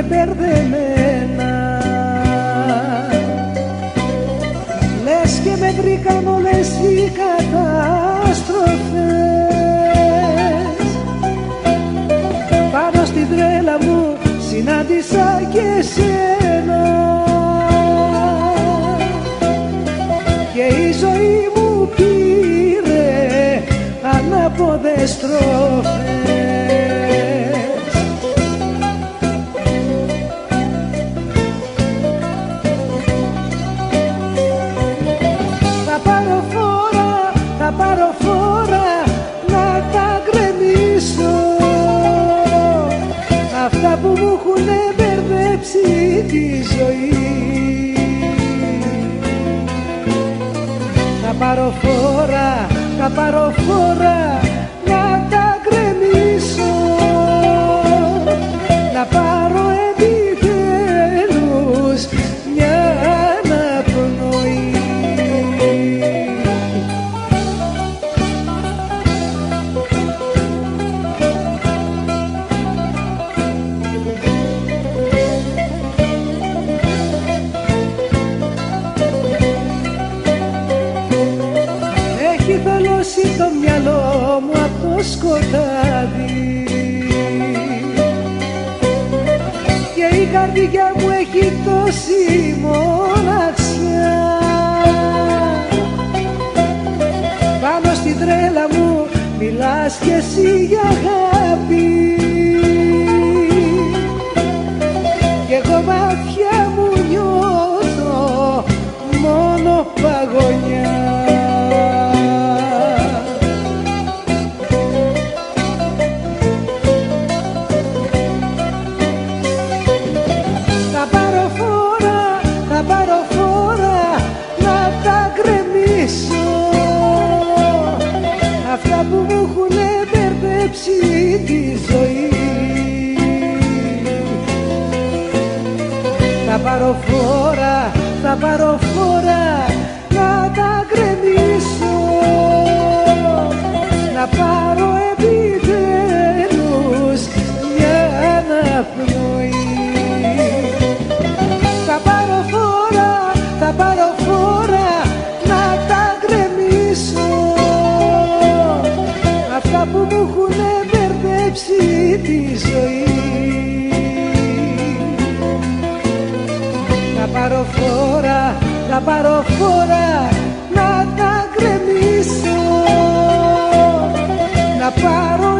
σκοτεινά και μπερδεμένα. Λες και με βρήκαν όλες οι καταστροφές. Πάνω στην τρέλα μου συνάντησα και σένα Και η ζωή μου πήρε ανάποδες στροφές πάρω φόρα, θα πάρω φόρα να σκοτάδι. Και η καρδιά μου έχει τόση μοναξιά. Πάνω στην τρέλα μου μιλάς κι εσύ για αγάπη τη ζωή. Θα πάρω φόρα, θα πάρω φόρα τη ζωή. Να πάρω φόρα, να πάρω φόρα να τα γκρεμίσω. Να πάρω